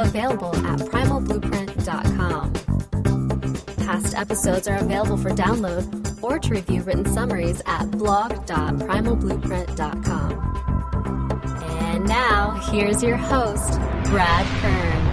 available at primalblueprint.com. Past episodes are available for download or to review written summaries at blog.primalblueprint.com. And now, here's your host, Brad Kearns.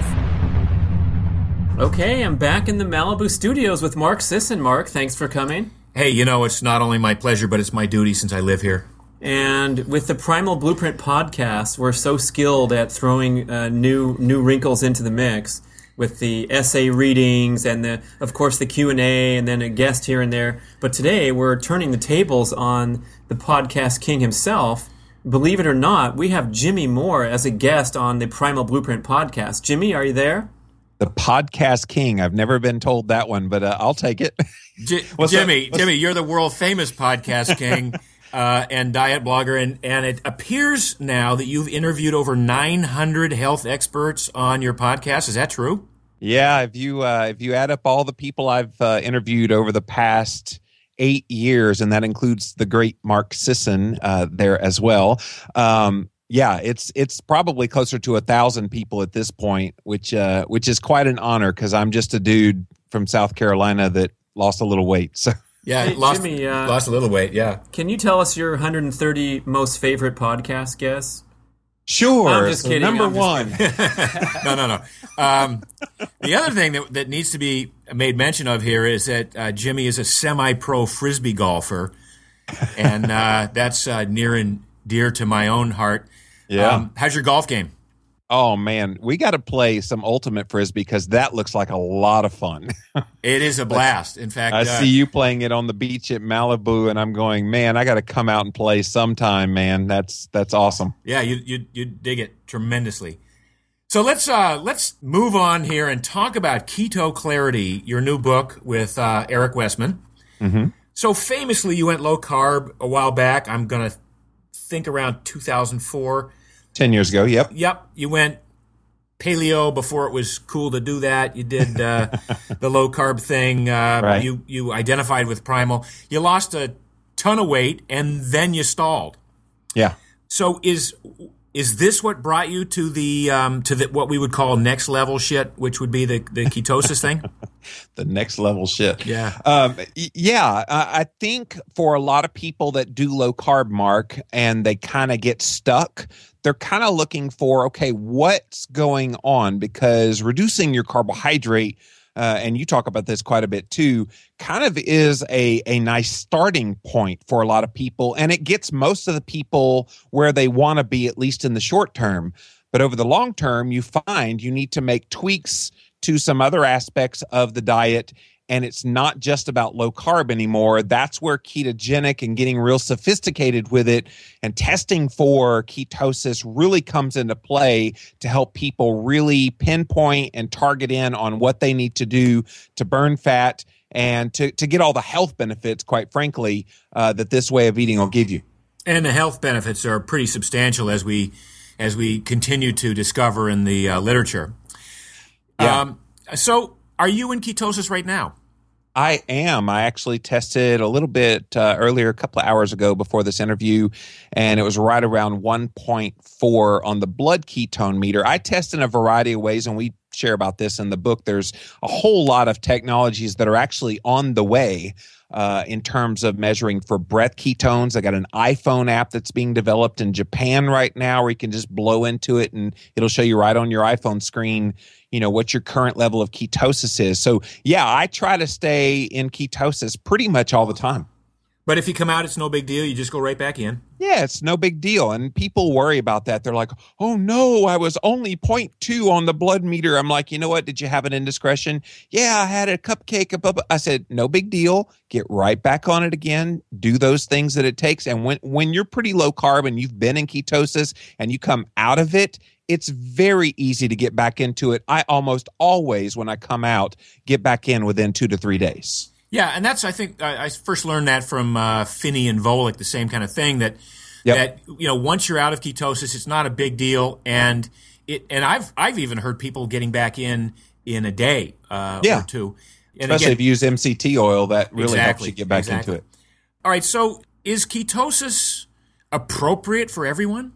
Okay, I'm back in the Malibu studios with Mark Sisson. Mark, thanks for coming. Hey, you know, it's not only my pleasure, but it's my duty since I live here. And with the Primal Blueprint podcast, we're so skilled at throwing uh, new new wrinkles into the mix with the essay readings and the of course the Q&A and then a guest here and there. But today we're turning the tables on the podcast king himself. Believe it or not, we have Jimmy Moore as a guest on the Primal Blueprint podcast. Jimmy, are you there? The podcast king. I've never been told that one, but uh, I'll take it. J- Jimmy, Jimmy, you're the world famous podcast king. uh, and diet blogger, and and it appears now that you've interviewed over 900 health experts on your podcast. Is that true? Yeah, if you uh, if you add up all the people I've uh, interviewed over the past eight years, and that includes the great Mark Sisson uh, there as well. Um, yeah, it's it's probably closer to a thousand people at this point, which uh, which is quite an honor because I'm just a dude from South Carolina that lost a little weight. So yeah, hey, lost, Jimmy, uh, lost a little weight. Yeah. Can you tell us your 130 most favorite podcast guests? Sure. I'm just kidding. Number one. no, no, no. Um, the other thing that, that needs to be made mention of here is that uh, Jimmy is a semi-pro frisbee golfer, and uh, that's uh, near and dear to my own heart. Yeah. Um, how's your golf game? Oh man, we got to play some ultimate frisbee because that looks like a lot of fun. it is a blast. In fact, I uh, see you playing it on the beach at Malibu, and I'm going, man, I got to come out and play sometime, man. That's that's awesome. Yeah, you you you dig it tremendously. So let's uh, let's move on here and talk about Keto Clarity, your new book with uh, Eric Westman. Mm-hmm. So famously, you went low carb a while back. I'm gonna think around 2004 10 years ago, yep. Yep. You went paleo before it was cool to do that. You did uh, the low carb thing. Uh, right. You you identified with primal. You lost a ton of weight and then you stalled. Yeah. So is is this what brought you to the um, to the, what we would call next level shit, which would be the the ketosis thing? the next level shit. Yeah. Um, yeah. I think for a lot of people that do low carb, Mark, and they kind of get stuck, they're kind of looking for okay, what's going on? Because reducing your carbohydrate. Uh, and you talk about this quite a bit too, kind of is a, a nice starting point for a lot of people. And it gets most of the people where they want to be, at least in the short term. But over the long term, you find you need to make tweaks to some other aspects of the diet and it's not just about low carb anymore. That's where ketogenic and getting real sophisticated with it and testing for ketosis really comes into play to help people really pinpoint and target in on what they need to do to burn fat and to, to get all the health benefits, quite frankly, uh, that this way of eating will give you. And the health benefits are pretty substantial as we as we continue to discover in the uh, literature. Yeah. Um, so, are you in ketosis right now? I am. I actually tested a little bit uh, earlier, a couple of hours ago before this interview, and it was right around 1.4 on the blood ketone meter. I test in a variety of ways, and we share about this in the book. There's a whole lot of technologies that are actually on the way uh, in terms of measuring for breath ketones. I got an iPhone app that's being developed in Japan right now where you can just blow into it and it'll show you right on your iPhone screen, you know, what your current level of ketosis is. So, yeah, I try to stay in ketosis pretty much all the time. But if you come out, it's no big deal. You just go right back in. Yeah, it's no big deal. And people worry about that. They're like, oh no, I was only 0.2 on the blood meter. I'm like, you know what? Did you have an indiscretion? Yeah, I had a cupcake. Above. I said, no big deal. Get right back on it again. Do those things that it takes. And when, when you're pretty low carb and you've been in ketosis and you come out of it, it's very easy to get back into it. I almost always, when I come out, get back in within two to three days. Yeah, and that's I think I, I first learned that from uh, Phinney and Volek, the same kind of thing that yep. that you know once you're out of ketosis, it's not a big deal, and it and I've I've even heard people getting back in in a day uh, yeah. or two. And Especially again, if you use MCT oil, that really exactly, helps you get back exactly. into it. All right, so is ketosis appropriate for everyone?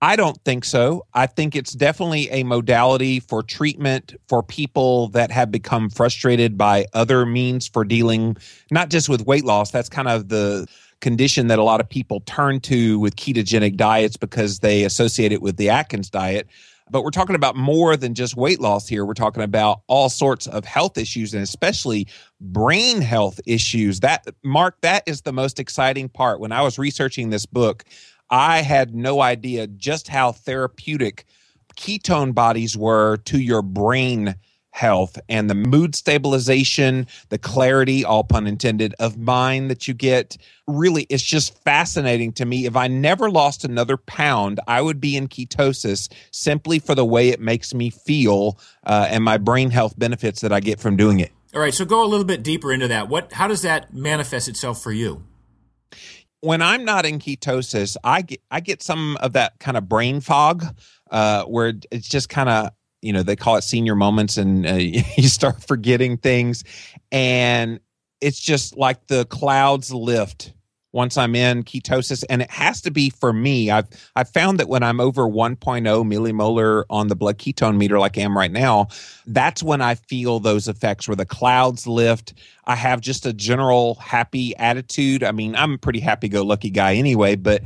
I don't think so. I think it's definitely a modality for treatment for people that have become frustrated by other means for dealing, not just with weight loss. That's kind of the condition that a lot of people turn to with ketogenic diets because they associate it with the Atkins diet. But we're talking about more than just weight loss here. We're talking about all sorts of health issues and especially brain health issues. That, Mark, that is the most exciting part. When I was researching this book, I had no idea just how therapeutic ketone bodies were to your brain health and the mood stabilization, the clarity, all pun intended, of mind that you get. Really, it's just fascinating to me. If I never lost another pound, I would be in ketosis simply for the way it makes me feel uh, and my brain health benefits that I get from doing it. All right, so go a little bit deeper into that. What, how does that manifest itself for you? When I'm not in ketosis, I get I get some of that kind of brain fog, uh, where it's just kind of you know they call it senior moments, and uh, you start forgetting things, and it's just like the clouds lift once I'm in ketosis, and it has to be for me. I've I've found that when I'm over 1.0 millimolar on the blood ketone meter, like I am right now, that's when I feel those effects where the clouds lift. I have just a general happy attitude. I mean, I'm a pretty happy-go-lucky guy anyway, but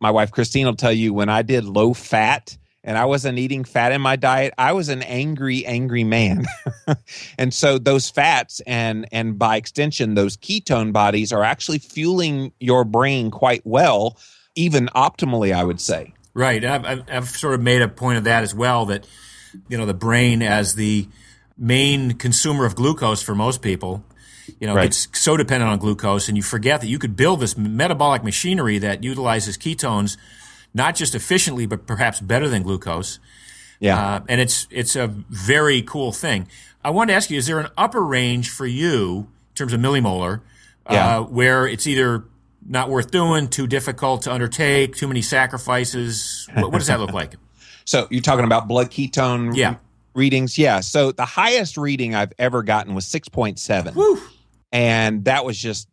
my wife Christine will tell you when I did low fat and I wasn't eating fat in my diet, I was an angry, angry man. and so those fats and and by extension those ketone bodies are actually fueling your brain quite well, even optimally, I would say. Right. I've, I've sort of made a point of that as well. That you know the brain as the main consumer of glucose for most people. You know, right. it's so dependent on glucose, and you forget that you could build this metabolic machinery that utilizes ketones not just efficiently, but perhaps better than glucose. Yeah, uh, and it's it's a very cool thing. I want to ask you: Is there an upper range for you in terms of millimolar, uh, yeah. uh, where it's either not worth doing, too difficult to undertake, too many sacrifices? What, what does that look like? so you're talking about blood ketone yeah. readings? Yeah. So the highest reading I've ever gotten was six point seven, and that was just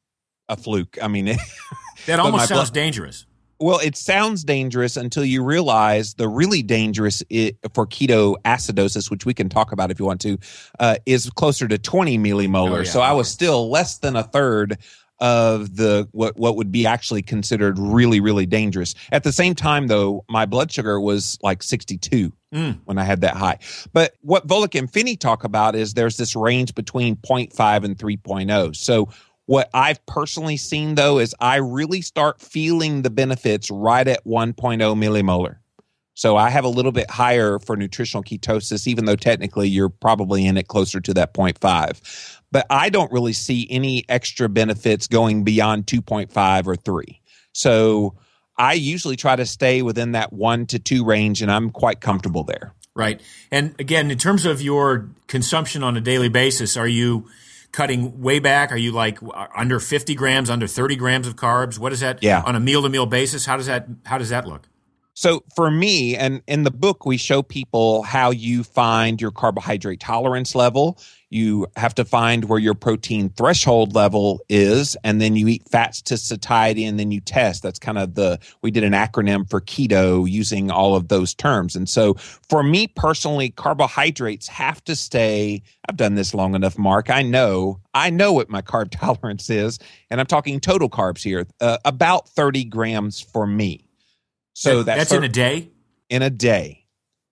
a fluke. I mean, that almost sounds blood- dangerous. Well, it sounds dangerous until you realize the really dangerous it, for keto acidosis, which we can talk about if you want to, uh, is closer to 20 millimolar. Oh, yeah, so. I was still less than a third of the what what would be actually considered really really dangerous. At the same time, though, my blood sugar was like 62 mm. when I had that high. But what Volek and Phinney talk about is there's this range between 0.5 and 3.0. So what I've personally seen though is I really start feeling the benefits right at 1.0 millimolar. So I have a little bit higher for nutritional ketosis, even though technically you're probably in it closer to that 0.5. But I don't really see any extra benefits going beyond 2.5 or 3. So I usually try to stay within that 1 to 2 range, and I'm quite comfortable there. Right. And again, in terms of your consumption on a daily basis, are you cutting way back? Are you like under 50 grams, under 30 grams of carbs? What is that yeah. on a meal to meal basis? How does that how does that look? So for me, and in the book, we show people how you find your carbohydrate tolerance level. You have to find where your protein threshold level is, and then you eat fats to satiety, and then you test. That's kind of the, we did an acronym for keto using all of those terms. And so for me personally, carbohydrates have to stay. I've done this long enough, Mark. I know, I know what my carb tolerance is, and I'm talking total carbs here, uh, about 30 grams for me. So that, that's, in a day? In a day.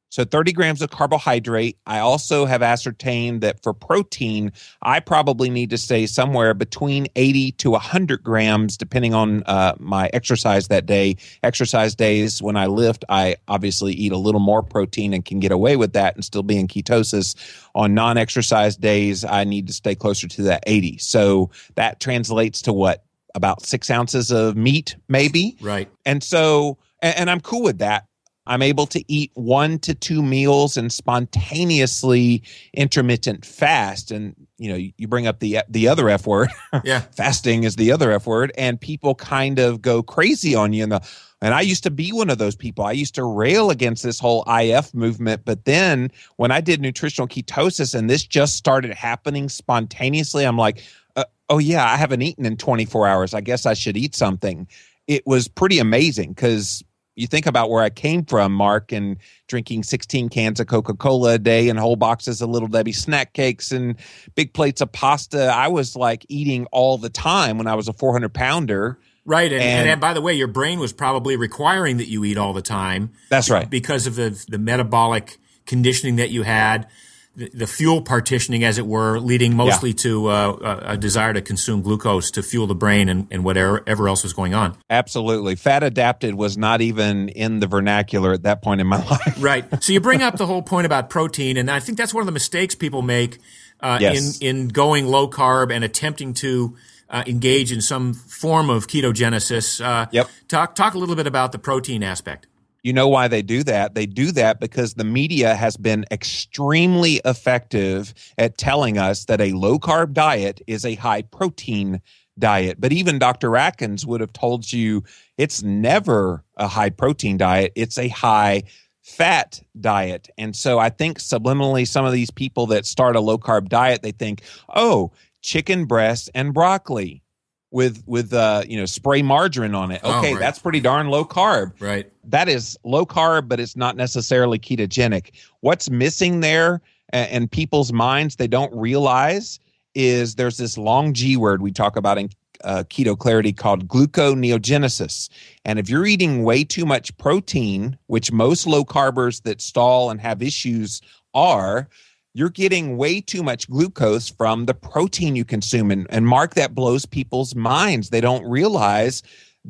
So 30 grams of carbohydrate. I also have ascertained that for protein, I probably need to stay somewhere between 80 to 100 grams, depending on uh, my exercise that day. Exercise days, when I lift, I obviously eat a little more protein and can get away with that and still be in ketosis. On non exercise days, I need to stay closer to that 80. So that translates to what? About six ounces of meat, maybe? Right. And so and, and I'm cool with that. I'm able to eat one to two meals and spontaneously intermittent fast. And you know, you bring up the the other F word. Yeah. Fasting is the other F word, and people kind of go crazy on you. And the and I used to be one of those people. I used to rail against this whole IF movement, but then when I did nutritional ketosis and this just started happening spontaneously, I'm like, uh, oh yeah, I haven't eaten in 24 hours. I guess I should eat something. It was pretty amazing because you think about where I came from, Mark, and drinking 16 cans of Coca Cola a day and whole boxes of Little Debbie snack cakes and big plates of pasta. I was like eating all the time when I was a 400 pounder. Right, and, and, And- and by the way, your brain was probably requiring that you eat all the time. That's right. because of the the metabolic conditioning that you had, the, the fuel partitioning, as it were, leading mostly to uh, a, a desire to consume glucose to fuel the brain and, and whatever ever else was going on. Absolutely. Fat adapted was not even in the vernacular at that point in my life. Right. So you bring up the whole point about protein, and I think that's one of the mistakes people make uh, Yes. in in going low carb and attempting to uh, engage in some form of ketogenesis. Uh, Yep. Talk talk a little bit about the protein aspect. You know why they do that? They do that because the media has been extremely effective at telling us that a low carb diet is a high protein diet. But even Dr. Atkins would have told you it's never a high protein diet, it's a high fat diet. And so I think subliminally, some of these people that start a low carb diet, they think, oh, chicken breast and broccoli with with uh you know spray margarine on it Oh, okay right. that's pretty darn low carb Right. that is low carb, but it's not necessarily ketogenic. What's missing there in people's minds they don't realize is there's this long G word we talk about in uh, keto clarity called gluconeogenesis. And if you're eating way too much protein, which most low carbers that stall and have issues are, you're getting way too much glucose from the protein you consume. And, and Mark, that blows people's minds. They don't realize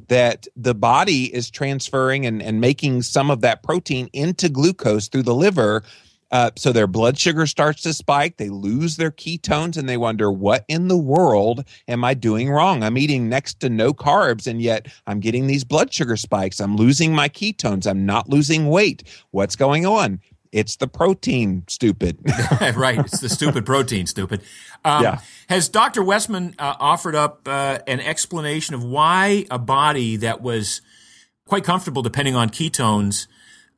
that the body is transferring and, and making some of that protein into glucose through the liver. Uh, so their blood sugar starts to spike. They lose their ketones and they wonder, what in the world am I doing wrong? I'm eating next to no carbs and yet I'm getting these blood sugar spikes. I'm losing my ketones. I'm not losing weight. What's going on? It's the protein, stupid. right. It's the stupid protein, stupid. Um, Yeah. Has Dr. Westman uh, offered up uh, an explanation of why a body that was quite comfortable depending on ketones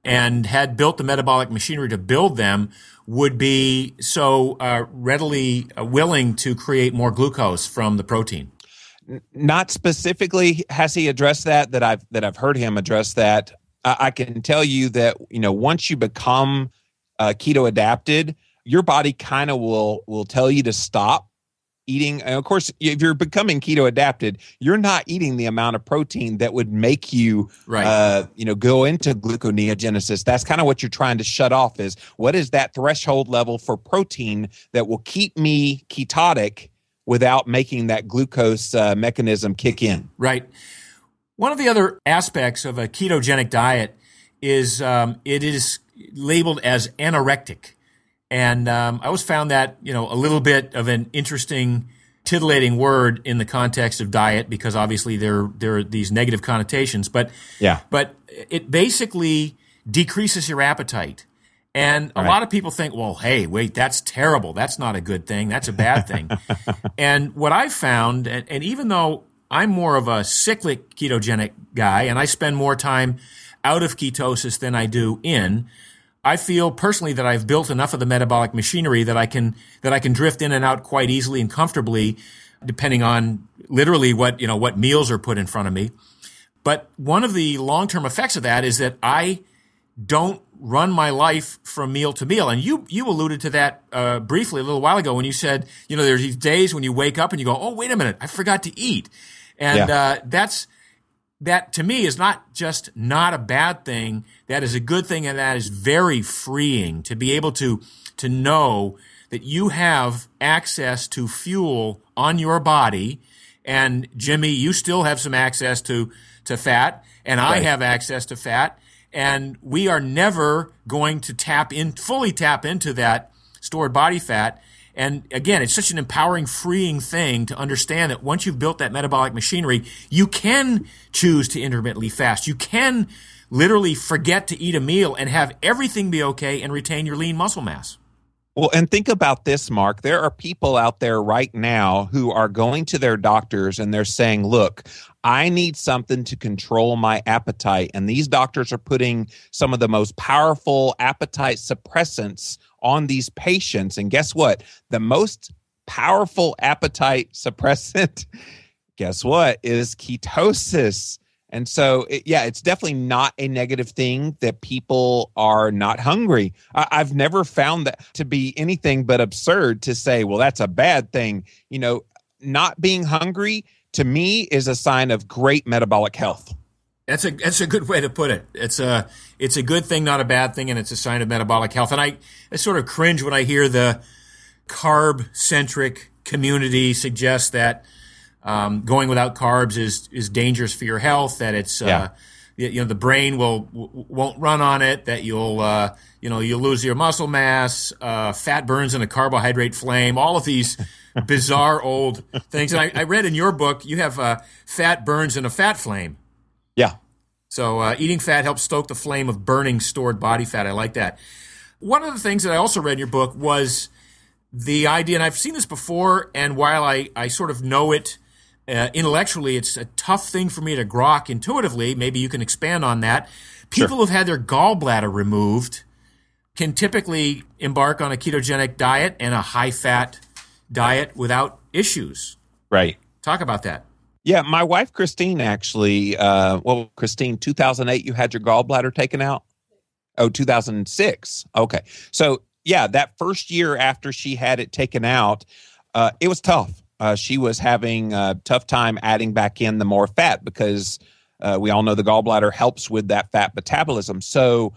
and had built the metabolic machinery to build them would be so uh, readily uh, willing to create more glucose from the protein? not specifically has he addressed that that I've that I've heard him address that. I, can tell you that you know once you become uh, keto adapted, your body kind of will will tell you to stop eating. And of course, if you're becoming keto adapted, you're not eating the amount of protein that would make you Right. uh, you know go into gluconeogenesis. That's kind of what you're trying to shut off. Is what is that threshold level for protein that will keep me ketotic? Without making that glucose uh, mechanism kick in. Right. One of the other aspects of a ketogenic diet is um, it is labeled as anorectic. And um, I always found that, you know, a little bit of an interesting, titillating word in the context of diet because obviously there, there are these negative connotations. But, Yeah. but it basically decreases your appetite. And a Right. lot of people think, well, hey, wait, that's terrible. That's not a good thing. That's a bad thing. and what I found, and, and even though I'm more of a cyclic ketogenic guy and I spend more time out of ketosis than I do in, I feel personally that I've built enough of the metabolic machinery that I can that I can drift in and out quite easily and comfortably, depending on literally what you know what meals are put in front of me. But one of the long term effects of that is that I don't run my life from meal to meal. And you you alluded to that uh, briefly a little while ago when you said, you know, there's these days when you wake up and you go, oh, wait a minute, I forgot to eat, and Yeah. uh, that's that to me is not just not a bad thing. That is a good thing, and that is very freeing to be able to to know that you have access to fuel on your body. And Jimmy, you still have some access to to fat, and I have access to fat, and we are never going to tap in fully tap into that stored body fat. And again, it's such an empowering, freeing thing to understand that once you've built that metabolic machinery, you can choose to intermittently fast. You can literally forget to eat a meal and have everything be okay and retain your lean muscle mass. Well, and think about this, Mark. There are people out there right now who are going to their doctors and they're saying, look, I need something to control my appetite. And these doctors are putting some of the most powerful appetite suppressants on these patients. And guess what? The most powerful appetite suppressant, guess what, is ketosis. And so, it, yeah, it's definitely not a negative thing that people are not hungry. I, I've never found that to be anything but absurd to say, well, that's a bad thing. You know, not being hungry to me is a sign of great metabolic health. That's a that's a good way to put it. It's a it's a good thing, not a bad thing, and it's a sign of metabolic health. And I, I sort of cringe when I hear the carb centric community suggest that um, going without carbs is is dangerous for your health. That it's uh, you know the brain will won't run on it. That you'll uh, you know you'll lose your muscle mass. Uh, fat burns in a carbohydrate flame. All of these bizarre old things. And I, I, read in your book you have uh, fat burns in a fat flame. Yeah. So uh, eating fat helps stoke the flame of burning stored body fat. I like that. One of the things that I also read in your book was the idea, and I've seen this before, and while I, I sort of know it uh, intellectually, it's a tough thing for me to grok intuitively. Maybe you can expand on that. People sure. who've had their gallbladder removed can typically embark on a ketogenic diet and a high fat diet without issues. Right. Talk about that. Yeah, my wife Christine actually, uh, well, Christine, 2008, you had your gallbladder taken out? Oh, 2006. Okay. So, yeah, that first year after she had it taken out, uh, it was tough uh, she was having a tough time adding back in the more fat because uh, we all know the gallbladder helps with that fat metabolism. So,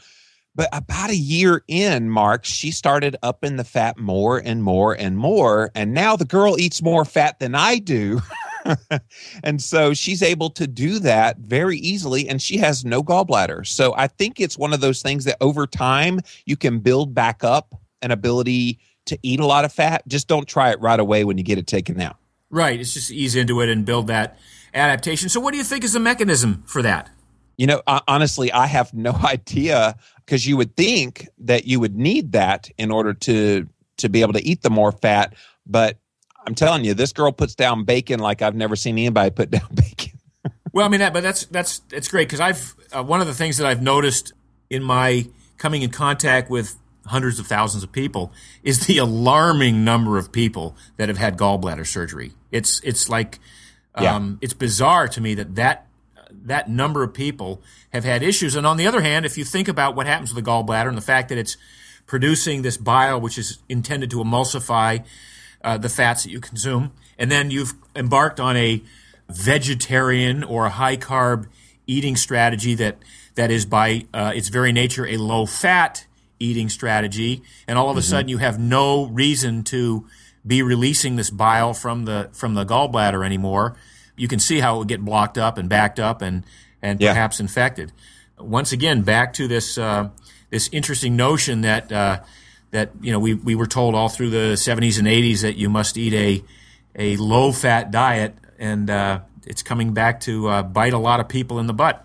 but about a year in, Mark, she started up in the fat more and more and more. And now the girl eats more fat than I do. and so she's able to do that very easily and she has no gallbladder. So I think it's one of those things that over time you can build back up an ability to eat a lot of fat, just don't try it right away when you get it taken out. Right. It's just ease into it and build that adaptation. So, what do you think is the mechanism for that? You know, honestly, I have no idea because you would think that you would need that in order to to be able to eat the more fat. But I'm telling you, this girl puts down bacon like I've never seen anybody put down bacon. well, I mean that, but that's that's it's great because I've uh, one of the things that I've noticed in my coming in contact with hundreds of thousands of people is the alarming number of people that have had gallbladder surgery. It's it's like um, yeah. it's bizarre to me that that that number of people have had issues. And on the other hand, if you think about what happens with the gallbladder and the fact that it's producing this bile, which is intended to emulsify uh, the fats that you consume, and then you've embarked on a vegetarian or a high carb eating strategy that that is by uh, its very nature a low fat eating strategy, and all of a mm-hmm. sudden you have no reason to be releasing this bile from the from the gallbladder anymore. You can see how it would get blocked up and backed up and and yeah. perhaps infected. Once again, back to this uh, this interesting notion that uh, that you know we we were told all through the 70s and 80s that you must eat a a low fat diet, and uh, it's coming back to uh, bite a lot of people in the butt.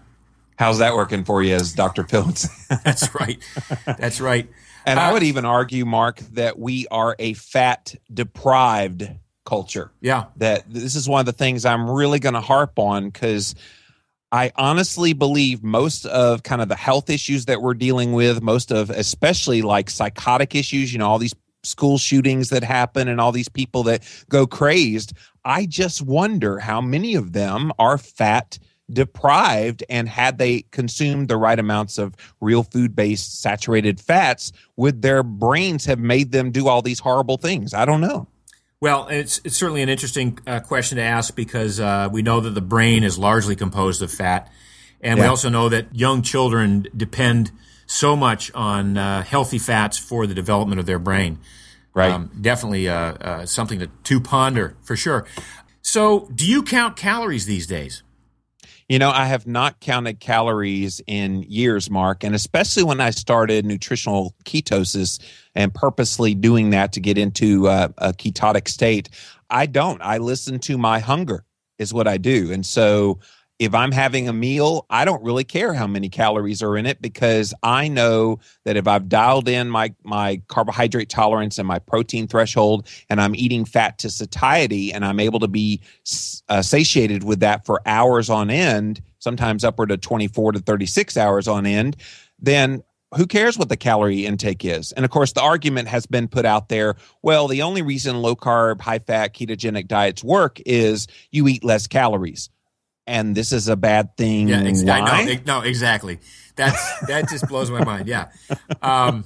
How's that working for you, as Dr. Phil says? That's right. That's right. And uh, I would even argue, Mark, that we are a fat deprived culture. Yeah. That this is one of the things I'm really going to harp on because I honestly believe most of kind of the health issues that we're dealing with, most of especially like psychotic issues, you know, all these school shootings that happen and all these people that go crazed. I just wonder how many of them are fat deprived and had they consumed the right amounts of real food based saturated fats would their brains have made them do all these horrible things i don't know well it's, it's certainly an interesting uh, question to ask because uh, we know that the brain is largely composed of fat. And yeah. we also know that young children depend so much on uh, healthy fats for the development of their brain. Right. Um, definitely uh, uh, something to, to ponder for sure. So do you count calories these days you know, I have not counted calories in years, Mark, and especially when I started nutritional ketosis and purposely doing that to get into uh, a ketotic state. I don't. I listen to my hunger, is what I do. And so if I'm having a meal, I don't really care how many calories are in it because I know that if I've dialed in my my carbohydrate tolerance and my protein threshold and I'm eating fat to satiety and I'm able to be uh, satiated with that for hours on end, sometimes upward of 24 to 36 hours on end, then who cares what the calorie intake is? And of course, the argument has been put out there well, the only reason low carb, high fat, ketogenic diets work is you eat less calories and this is a bad thing. Yeah, ex- Why? no, exactly. That's that just blows my mind. Yeah. Um,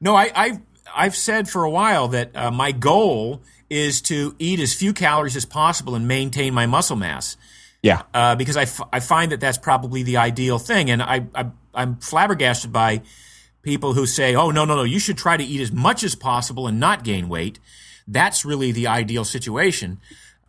no, I, I've I've said for a while that uh, my goal is to eat as few calories as possible and maintain my muscle mass. Yeah. Uh, because I, f- I find that that's probably the ideal thing, and I, I I'm flabbergasted by people who say, "Oh no, no, no, you should try to eat as much as possible and not gain weight." That's really the ideal situation.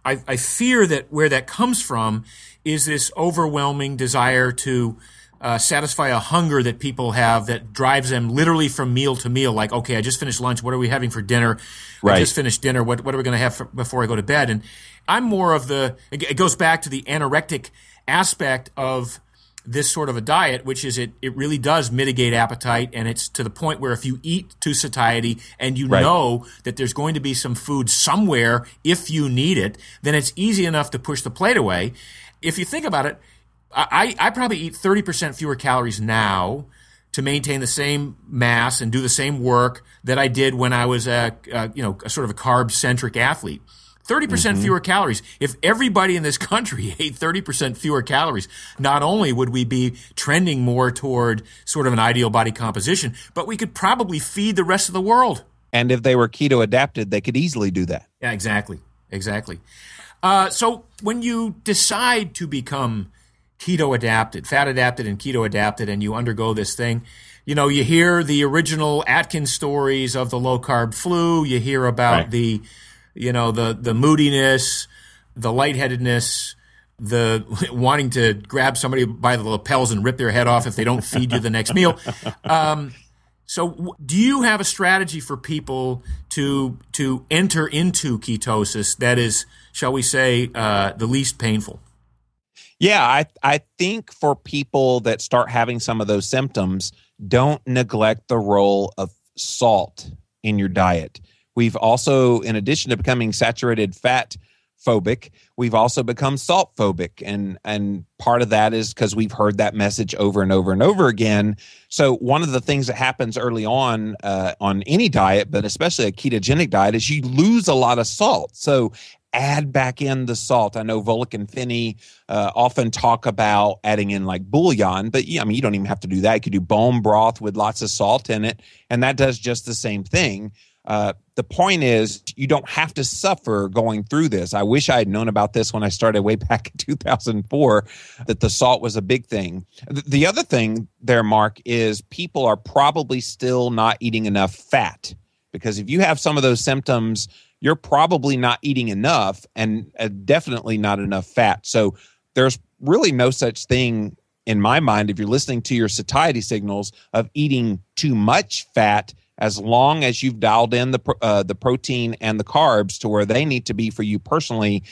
I, I fear that where that comes from is this overwhelming desire to uh, satisfy a hunger that people have that drives them literally from meal to meal. Like, okay, I just finished lunch. What are we having for dinner? Right. I just finished dinner. What, what are we going to have for, before I go to bed? And I'm more of the, it goes back to the anorectic aspect of this sort of a diet, which is it, it really does mitigate appetite. And it's to the point where if you eat to satiety and you right. know that there's going to be some food somewhere if you need it, then it's easy enough to push the plate away. If you think about it, I, I probably eat 30% fewer calories now to maintain the same mass and do the same work that I did when I was a, a you know, a sort of a carb centric athlete. 30% mm hmm fewer calories. If everybody in this country ate 30% fewer calories, not only would we be trending more toward sort of an ideal body composition, but we could probably feed the rest of the world. And if they were keto adapted, they could easily do that. Yeah, exactly. Exactly. Uh, so when you decide to become keto adapted, fat adapted, and keto adapted, and you undergo this thing, you know, you hear the original Atkins stories of the low carb flu. You hear about right. the you know the the moodiness, the lightheadedness, the wanting to grab somebody by the lapels and rip their head off if they don't feed you the next meal. Um, so, do you have a strategy for people to to enter into ketosis that is, shall we say, uh, the least painful? Yeah, I I think for people that start having some of those symptoms, don't neglect the role of salt in your diet. We've also, in addition to becoming saturated fat phobic, we've also become salt phobic. And, and part of that is because we've heard that message over and over and over again. So, one of the things that happens early on uh, on any diet, but especially a ketogenic diet, is you lose a lot of salt. So, add back in the salt. I know Volek and Phinney uh, often talk about adding in like bouillon, but yeah, I mean, you don't even have to do that. You could do bone broth with lots of salt in it, and that does just the same thing. Uh, the point is, you don't have to suffer going through this. I wish I had known about this when I started way back in 2004 that the salt was a big thing. The other thing there, Mark, is people are probably still not eating enough fat because if you have some of those symptoms, you're probably not eating enough and uh, definitely not enough fat. So there's really no such thing in my mind if you're listening to your satiety signals of eating too much fat as long as you've dialed in the uh, the protein and the carbs to where they need to be for you personally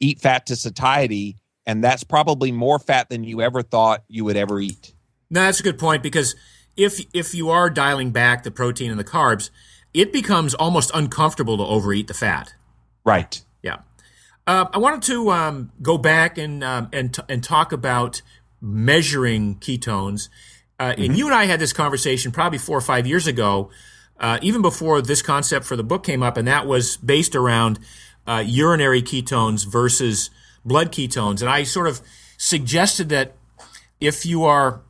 eat fat to satiety and that's probably more fat than you ever thought you would ever eat. No that's a good point because if if you are dialing back the protein and the carbs it becomes almost uncomfortable to overeat the fat. Right. Yeah. Uh, i wanted to um, go back and um, and t- and talk about measuring ketones uh, mm-hmm. And you and I had this conversation probably four or five years ago, uh, even before this concept for the book came up, and that was based around uh, urinary ketones versus blood ketones. And I sort of suggested that if you are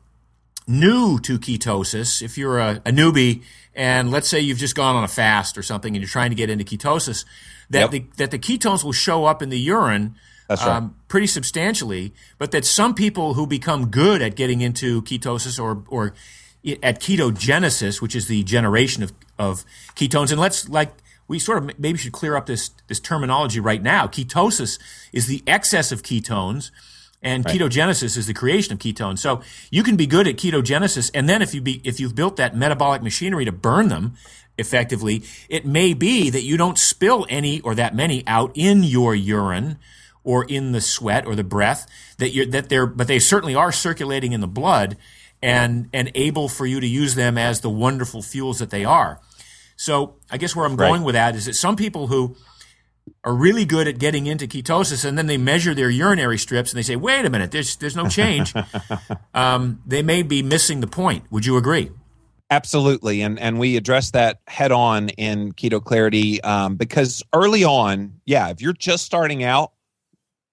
new to ketosis, if you're a, a, newbie, and let's say you've just gone on a fast or something, and you're trying to get into ketosis, that yep. the that the ketones will show up in the urine right. um, pretty substantially, but that some people who become good at getting into ketosis or or at ketogenesis, which is the generation of, of ketones, and let's like we sort of maybe should clear up this this terminology right now. Ketosis is the excess of ketones, and right. ketogenesis is the creation of ketones. So you can be good at ketogenesis, and then if you be if you've built that metabolic machinery to burn them effectively, it may be that you don't spill any or that many out in your urine or in the sweat or the breath that you're that they're but they certainly are circulating in the blood and and able for you to use them as the wonderful fuels that they are. So I guess where I'm going with that is that some people who are really good at getting into ketosis and then they measure their urinary strips and they say, wait a minute, there's there's no change. um, they may be missing the point. Would you agree? Absolutely, and and we address that head on in Keto Clarity um, because early on, yeah, if you're just starting out,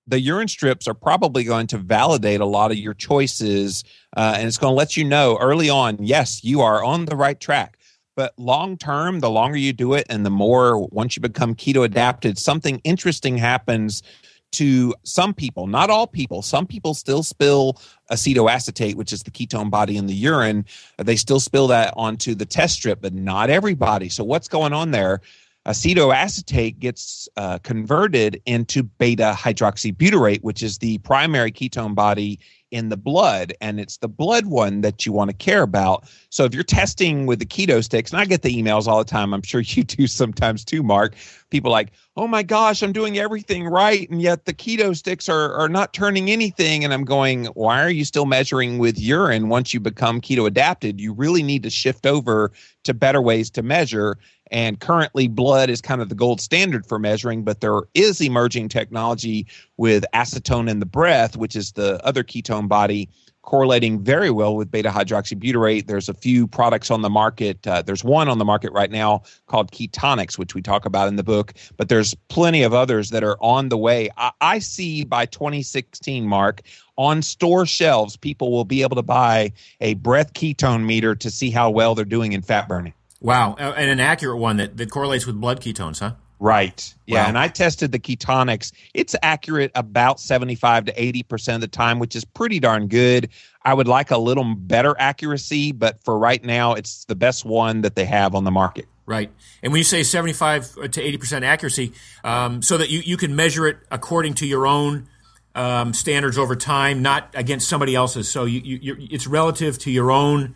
the urine strips are probably going to validate a lot of your choices, uh, and it's going to let you know early on, yes, you are on the right track. But long term, the longer you do it, and the more once you become keto adapted, something interesting happens to some people, not all people. Some people still spill acetoacetate, which is the ketone body in the urine. They still spill that onto the test strip, but not everybody. So, what's going on there? Acetoacetate gets uh, converted into beta hydroxybutyrate, which is the primary ketone body in the blood. And it's the blood one that you want to care about. So, if you're testing with the keto sticks, and I get the emails all the time, I'm sure you do sometimes too, Mark. People like, oh my gosh, I'm doing everything right. And yet the keto sticks are, are not turning anything. And I'm going, why are you still measuring with urine once you become keto adapted? You really need to shift over to better ways to measure. And currently, blood is kind of the gold standard for measuring, but there is emerging technology with acetone in the breath, which is the other ketone body correlating very well with beta hydroxybutyrate. There's a few products on the market. Uh, there's one on the market right now called Ketonix, which we talk about in the book, but there's plenty of others that are on the way. I, I see by 2016, Mark, on store shelves, people will be able to buy a breath ketone meter to see how well they're doing in fat burning. Wow, uh, and an accurate one that, that correlates with blood ketones, huh? Right. Yeah. Wow. And I tested the Ketonix. It's accurate about 75 to 80% of the time, which is pretty darn good. I would like a little better accuracy, but for right now, it's the best one that they have on the market. Right. And when you say 75 to 80% accuracy, um, so that you, you can measure it according to your own um, standards over time, not against somebody else's. So you, you, you're, it's relative to your own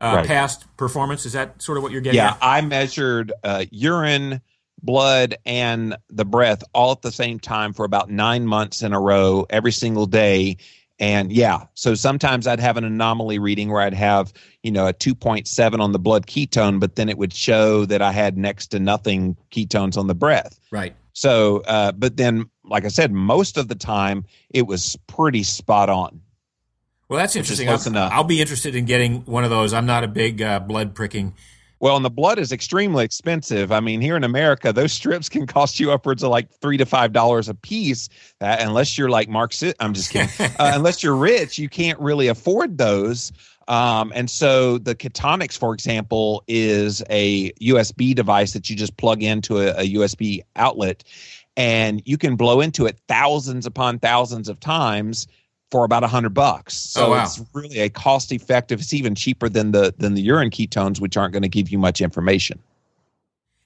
uh, Right. past performance. Is that sort of what you're getting Yeah. at? I measured uh, urine, blood, and the breath all at the same time for about nine months in a row, every single day. And yeah, so sometimes I'd have an anomaly reading where I'd have, you know, a 2.7 on the blood ketone, but then it would show that I had next to nothing ketones on the breath. Right. So, uh, but then, like I said, most of the time it was pretty spot on. Well, that's interesting. I'll. I'll be interested in getting one of those. I'm not a big uh, blood pricking. Well, and the blood is extremely expensive. I mean, here in America, those strips can cost you upwards of like three to five dollars a piece. Uh, unless you're like Mark, I'm just kidding. uh, unless you're rich, you can't really afford those. Um, and so the Ketonix, for example, is a USB device that you just plug into a, a USB outlet, and you can blow into it thousands upon thousands of times for about a hundred bucks. Oh, so Oh, wow. it's really a cost effective. It's even cheaper than the than the urine ketones, which aren't going to give you much information.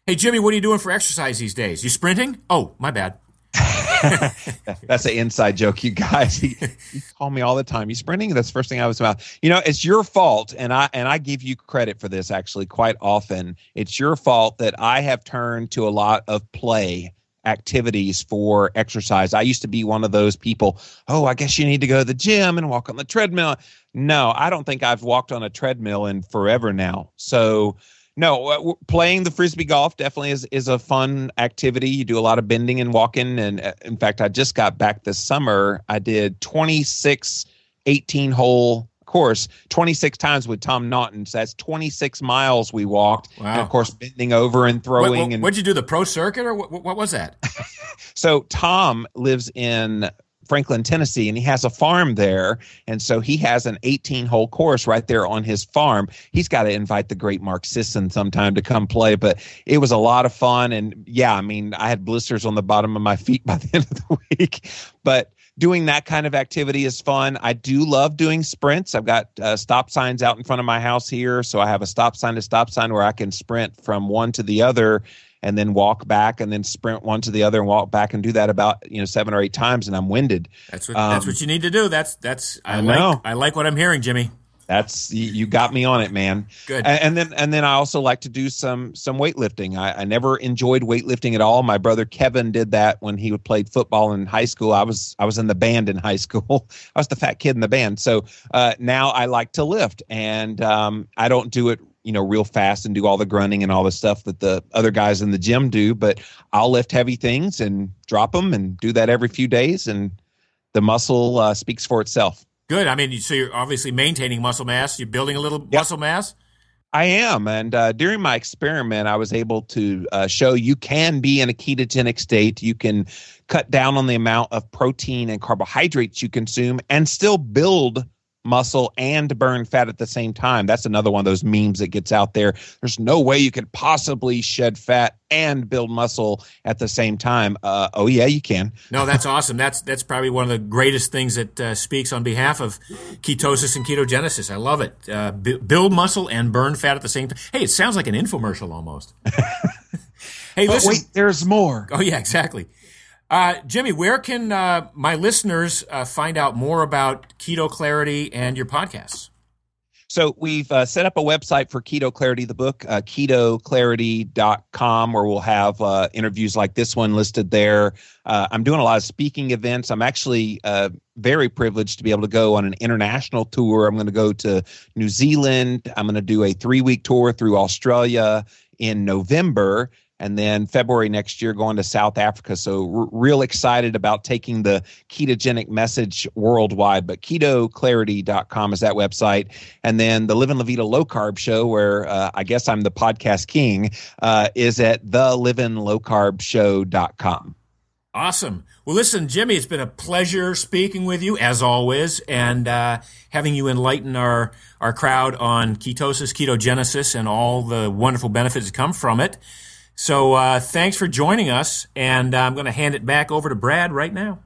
Hey, Jimmy, what are you doing for exercise these days? You sprinting? Oh, my bad. That's an inside joke, you guys. He, you call me all the time. You sprinting? That's the first thing I was about. You know, it's your fault, and I and I give you credit for this actually quite often. It's your fault that I have turned to a lot of play activities for exercise. I used to be one of those people, oh, I guess you need to go to the gym and walk on the treadmill. No, I don't think I've walked on a treadmill in forever now. So no, uh, playing the frisbee golf definitely is is a fun activity. You do a lot of bending and walking, and uh, in fact, I just got back this summer. I did 26 18 hole course 26 times with Tom Naughton. So that's 26 miles we walked, Wow. and of course bending over and What, throwing. what, and what'd you do? The pro circuit, or what, what was that? so Tom lives in Franklin, Tennessee, and he has a farm there. And so he has an 18 hole course right there on his farm. He's got to invite the great Mark Sisson sometime to come play. But it was a lot of fun. And yeah, I mean, I had blisters on the bottom of my feet by the end of the week. But doing that kind of activity is fun. I do love doing sprints. I've got uh, stop signs out in front of my house here. So I have a stop sign to stop sign where I can sprint from one to the other and then walk back and then sprint one to the other and walk back and do that about you know seven or eight times and I'm winded. That's what that's Um, what you need to do. That's that's I, I like know. I like what I'm hearing, Jimmy. That's you, got me on it, man. Good. And, and then and then I also like to do some some weightlifting. I, I never enjoyed weightlifting at all. My brother Kevin did that when he played football in high school. I was I was in the band in high school. I was the fat kid in the band. So uh, now I like to lift, and um, I don't do it you know real fast and do all the grunting and all the stuff that the other guys in the gym do but i'll lift heavy things and drop them and do that every few days and the muscle uh, speaks for itself Good. I mean, so you're obviously maintaining muscle mass. You're building a little Yep. muscle mass. I am. And uh, during my experiment, I was able to uh, show you can be in a ketogenic state. You can cut down on the amount of protein and carbohydrates you consume and still build muscle and burn fat at the same time. That's another one of those memes that gets out there. There's no way you could possibly shed fat and build muscle at the same time. Uh, oh, yeah, you can. No, that's awesome. That's that's probably one of the greatest things that uh, speaks on behalf of ketosis and ketogenesis. I love it. Uh, bu- build muscle and burn fat at the same time. Hey, it sounds like an infomercial almost. hey, But listen. wait, there's more. Oh yeah, exactly. Uh, Jimmy, where can uh, my listeners uh, find out more about Keto Clarity and your podcasts? So we've uh, set up a website for Keto Clarity, the book, uh, ketoclarity.com, where we'll have uh, interviews like this one listed there. Uh, I'm doing a lot of speaking events. I'm actually very privileged to be able to go on an international tour. I'm going to go to New Zealand. I'm going to do a three week tour through Australia in November. And then February next year, going to South Africa. So, real excited about taking the ketogenic message worldwide. But ketoclarity.com is that website. And then the Livin' La Vida Low Carb Show, where uh, I guess I'm the podcast king, uh, is at thelivinglowcarbshow.com. Awesome. Well, listen, Jimmy, it's been a pleasure speaking with you as always, and uh, having you enlighten our our crowd on ketosis, ketogenesis, and all the wonderful benefits that come from it. So, uh, thanks for joining us, and I'm going to hand it back over to Brad right now.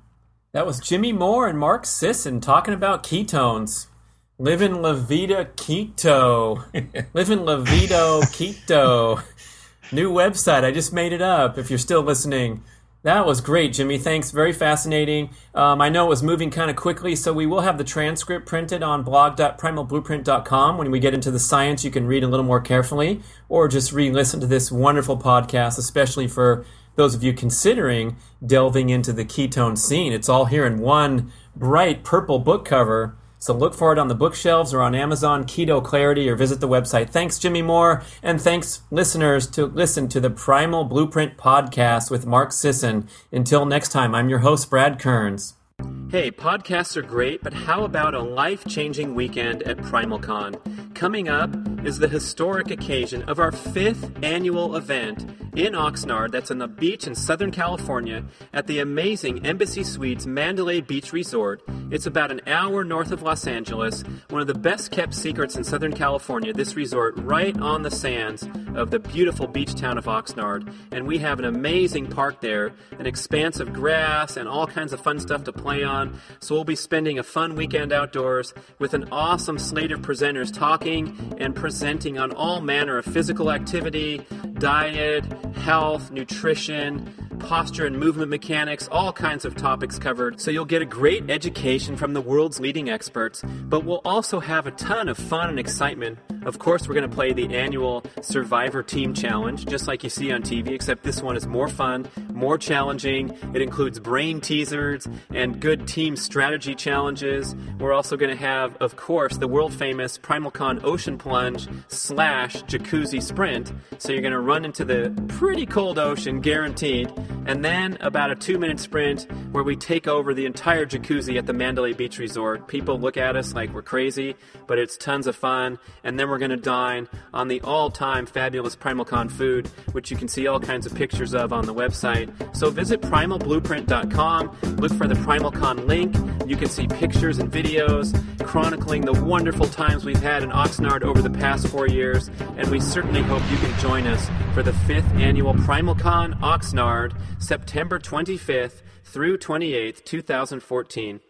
That was Jimmy Moore and Mark Sisson talking about ketones. Living La Vida Keto. Living La Vida Keto. New website. I just made it up if you're still listening. That was great, Jimmy. Thanks. Very fascinating. Um, I know it was moving kind of quickly, so we will have the transcript printed on blog.primalblueprint.com. When we get into the science, you can read a little more carefully or just re listen to this wonderful podcast, especially for those of you considering delving into the ketone scene. It's all here in one bright purple book cover. So look for it on the bookshelves or on Amazon Keto Clarity or visit the website. Thanks, Jimmy Moore, and thanks, listeners, to listen to the Primal Blueprint podcast with Mark Sisson. Until next time, I'm your host, Brad Kearns. Hey, podcasts are great, but how about a life changing weekend at PrimalCon? Coming up is the historic occasion of our fifth annual event in Oxnard, that's on the beach in Southern California, at the amazing Embassy Suites Mandalay Beach Resort. It's about an hour north of Los Angeles, one of the best kept secrets in Southern California, this resort right on the sands of the beautiful beach town of Oxnard. And we have an amazing park there, an expanse of grass, and all kinds of fun stuff to play on. So we'll be spending a fun weekend outdoors with an awesome slate of presenters talking and presenting on all manner of physical activity, diet, health, nutrition, posture and movement mechanics, all kinds of topics covered. So you'll get a great education from the world's leading experts, but we'll also have a ton of fun and excitement. Of course, we're going to play the annual Survivor Team Challenge, just like you see on TV, except this one is more fun, more challenging. It includes brain teasers and good team strategy challenges. We're also going to have, of course, the world famous PrimalCon Ocean Plunge slash Jacuzzi Sprint. So you're going to run into the pretty cold ocean, guaranteed. And then about a two minute sprint where we take over the entire jacuzzi at the Mandalay Beach Resort. People look at us like we're crazy, but it's tons of fun. And then we're going to dine on the all time fabulous PrimalCon food, which you can see all kinds of pictures of on the website. So visit primalblueprint.com, look for the PrimalCon link. You can see pictures and videos chronicling the wonderful times we've had in Oxnard over the past four years. And we certainly hope you can join us for the fifth annual PrimalCon Oxnard, September 25th through 28th, 2014.